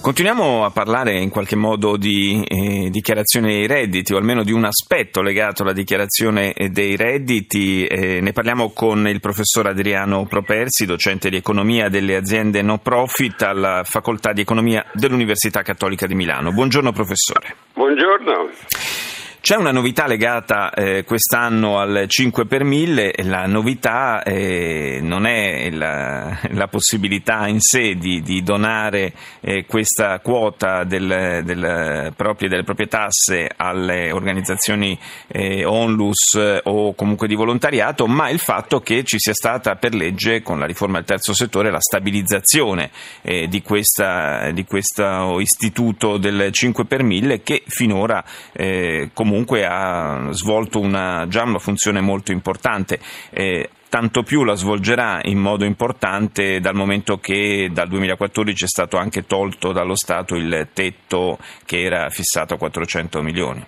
Continuiamo a parlare in qualche modo di eh, dichiarazione dei redditi o almeno di un aspetto legato alla dichiarazione dei redditi. Eh, ne parliamo con il professor Adriano Propersi, docente di economia delle aziende no profit alla Facoltà di Economia dell'Università Cattolica di Milano. Buongiorno professore. Buongiorno. C'è una novità legata eh, quest'anno al 5 per 1000, la novità eh, non è la, la, possibilità in sé di, di donare eh, questa quota del, del proprie, delle proprie tasse alle organizzazioni eh, onlus eh, o comunque di volontariato, ma il fatto che ci sia stata per legge con la riforma del terzo settore la stabilizzazione eh, di, questa, di, questo istituto del 5 per 1000 che finora comunque comunque ha svolto una, già una funzione molto importante. Eh, tanto più la svolgerà in modo importante dal momento che dal 2014 è stato anche tolto dallo Stato il tetto che era fissato a 400 milioni.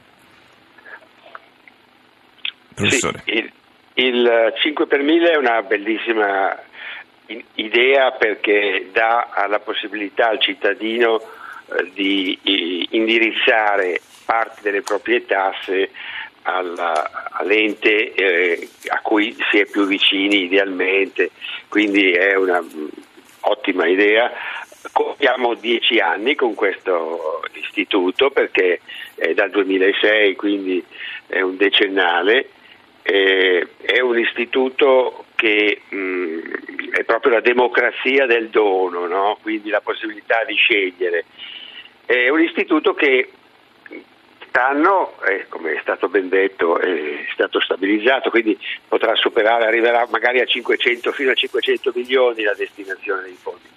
Professore. Sì, il, il 5 per 1000 è una bellissima idea perché dà la possibilità al cittadino eh, di indirizzare parte delle proprie tasse alla, all'ente eh, a cui si è più vicini idealmente, quindi è un'ottima mm, idea. Compiamo dieci anni con questo istituto perché è dal 2006, quindi è un decennale. Eh, è un istituto che mh, mm, è proprio la democrazia del dono, no? quindi la possibilità di scegliere. È un istituto che quest'anno, eh, come è stato ben detto, è stato stabilizzato, quindi potrà superare, arriverà magari a 500, fino a 500 milioni la destinazione dei fondi.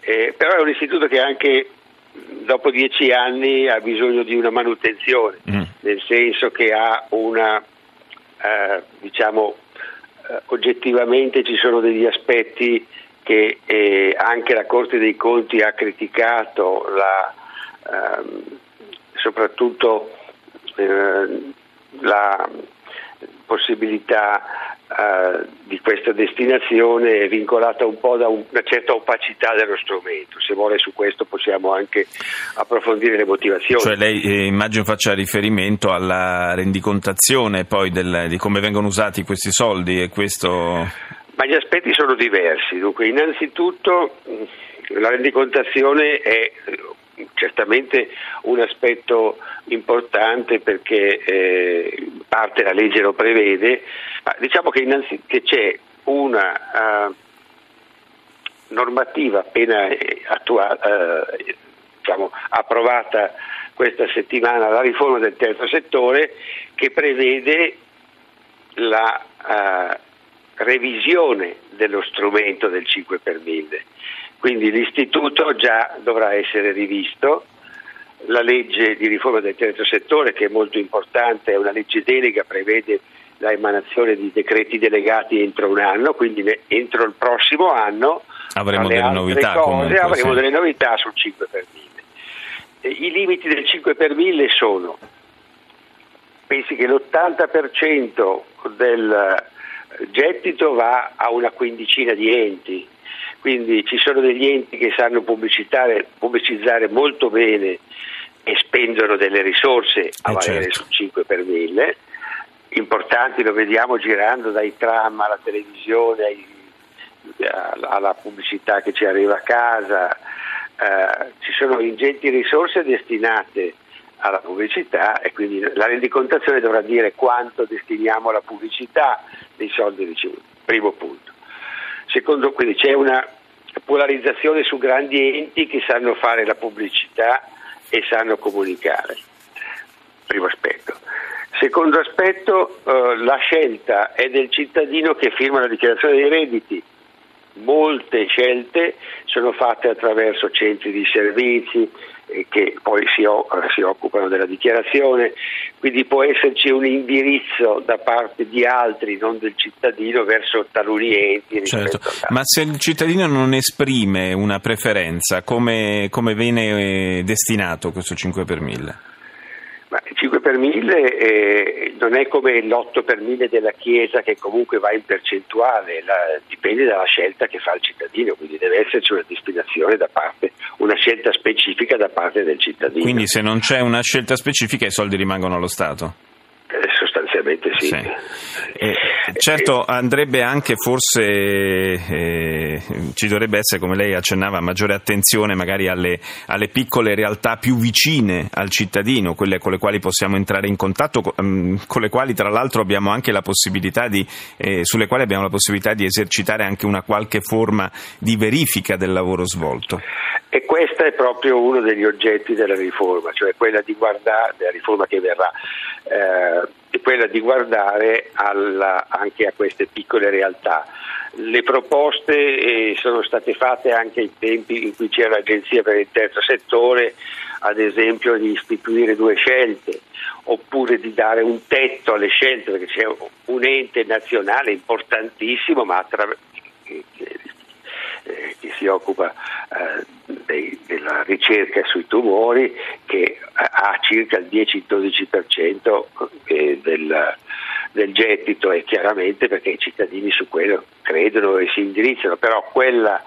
Eh, però è un istituto che anche dopo dieci anni ha bisogno di una manutenzione, mm. nel senso che ha una, eh, diciamo, eh, oggettivamente ci sono degli aspetti che eh, anche la Corte dei Conti ha criticato, la, ehm, soprattutto eh, la possibilità eh, di questa destinazione è vincolata un po' da un, una certa opacità dello strumento. Se vuole su questo possiamo anche approfondire le motivazioni. Cioè lei eh, immagino faccia riferimento alla rendicontazione poi del, di come vengono usati questi soldi e questo... Ma gli aspetti sono diversi. Dunque, innanzitutto la rendicontazione è certamente un aspetto importante perché eh, parte la legge lo prevede, ma diciamo che, innanzi, che c'è una uh, normativa appena eh, attua, uh, diciamo, approvata questa settimana, la riforma del terzo settore, che prevede la uh, revisione dello strumento del 5 per 1000 quindi l'istituto già dovrà essere rivisto, la legge di riforma del terzo settore che è molto importante, è una legge delega, prevede la emanazione di decreti delegati entro un anno, quindi entro il prossimo anno avremo delle novità, cose, avremo delle novità sul 5 per 1000. I limiti del 5 per 1000 sono, pensi che l'80% del gettito va a una quindicina di enti, quindi ci sono degli enti che sanno pubblicizzare molto bene e spendono delle risorse a eh valere certo. su 5 per 1000, importanti lo vediamo girando dai tram alla televisione, ai, alla pubblicità che ci arriva a casa, eh, ci sono ingenti risorse destinate alla pubblicità e quindi la rendicontazione dovrà dire quanto destiniamo alla pubblicità dei soldi ricevuti, primo punto. Secondo, quindi c'è una polarizzazione su grandi enti che sanno fare la pubblicità e sanno comunicare. Primo aspetto. Secondo aspetto, eh, la scelta è del cittadino che firma la dichiarazione dei redditi, molte scelte sono fatte attraverso centri di servizi eh, che poi si, si, occupano della dichiarazione, quindi può esserci un indirizzo da parte di altri, non del cittadino, verso taluni enti. Certo. Ma se il cittadino non esprime una preferenza, come, come viene eh, destinato questo 5 per 1000? Ma il 5 per 1000 eh, non è come l'8 per 1000 della Chiesa che comunque va in percentuale, la, dipende dalla scelta che fa il cittadino, quindi deve esserci una destinazione da parte, una scelta specifica da parte del cittadino. Quindi se non c'è una scelta specifica i soldi rimangono allo Stato? Eh, sostanzialmente sì. sì. Eh, certo, andrebbe anche forse, eh, ci dovrebbe essere, come lei accennava, maggiore attenzione magari alle, alle, piccole realtà più vicine al cittadino, quelle con le quali possiamo entrare in contatto, mm, con le quali tra l'altro abbiamo anche la possibilità di, eh, sulle quali abbiamo la possibilità di esercitare anche una qualche forma di verifica del lavoro svolto. E questo è proprio uno degli oggetti della riforma, cioè quella di guardare, della riforma che verrà, eh, quella di guardare alla, anche a queste piccole realtà. Le proposte eh, sono state fatte anche ai tempi in cui c'era l'Agenzia per il terzo settore, ad esempio di istituire due scelte oppure di dare un tetto alle scelte, perché c'è un ente nazionale importantissimo ma attra- che, che si occupa eh, dei, della ricerca sui tumori che ha circa il 10-12% eh, del, del gettito e chiaramente perché i cittadini su quello credono e si indirizzano, però quella,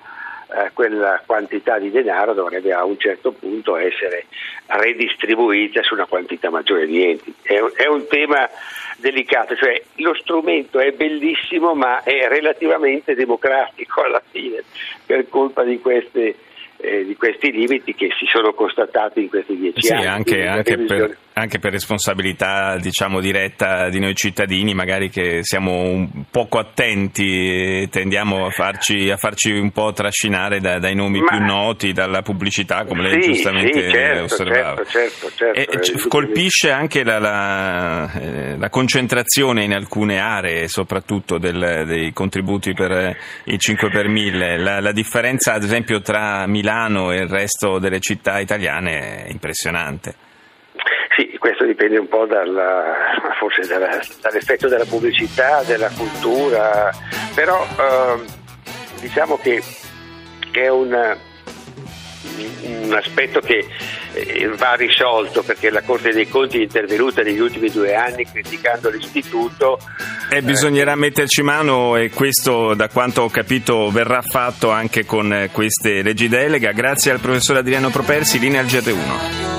eh, quella, quantità di denaro dovrebbe a un certo punto essere redistribuita su una quantità maggiore di enti. È un, è un tema delicato, cioè lo strumento è bellissimo ma è relativamente democratico alla fine per colpa di queste eh, di questi limiti che si sono constatati in questi dieci sì, anni. Anche, anche, per, anche, per, responsabilità diciamo, diretta di noi cittadini, magari che siamo un poco attenti e tendiamo a farci, a farci un po' trascinare da, dai nomi Ma, più noti, dalla pubblicità, come lei sì, giustamente sì, certo, osservava. Certo, certo, certo, e, colpisce anche la, la, eh, la, concentrazione in alcune aree, soprattutto del, dei contributi per i 5 per 1000, la, la differenza ad esempio tra Milano e il resto delle città italiane è impressionante. Sì, questo dipende un po' dalla, forse dalla, dall'effetto della pubblicità, della cultura, però eh, diciamo che è un, un aspetto che eh, va risolto perché la Corte dei Conti è intervenuta negli ultimi due anni criticando l'istituto. E bisognerà metterci mano e questo da quanto ho capito verrà fatto anche con queste leggi delega. Grazie al professor Adriano Propersi, linea al GR1.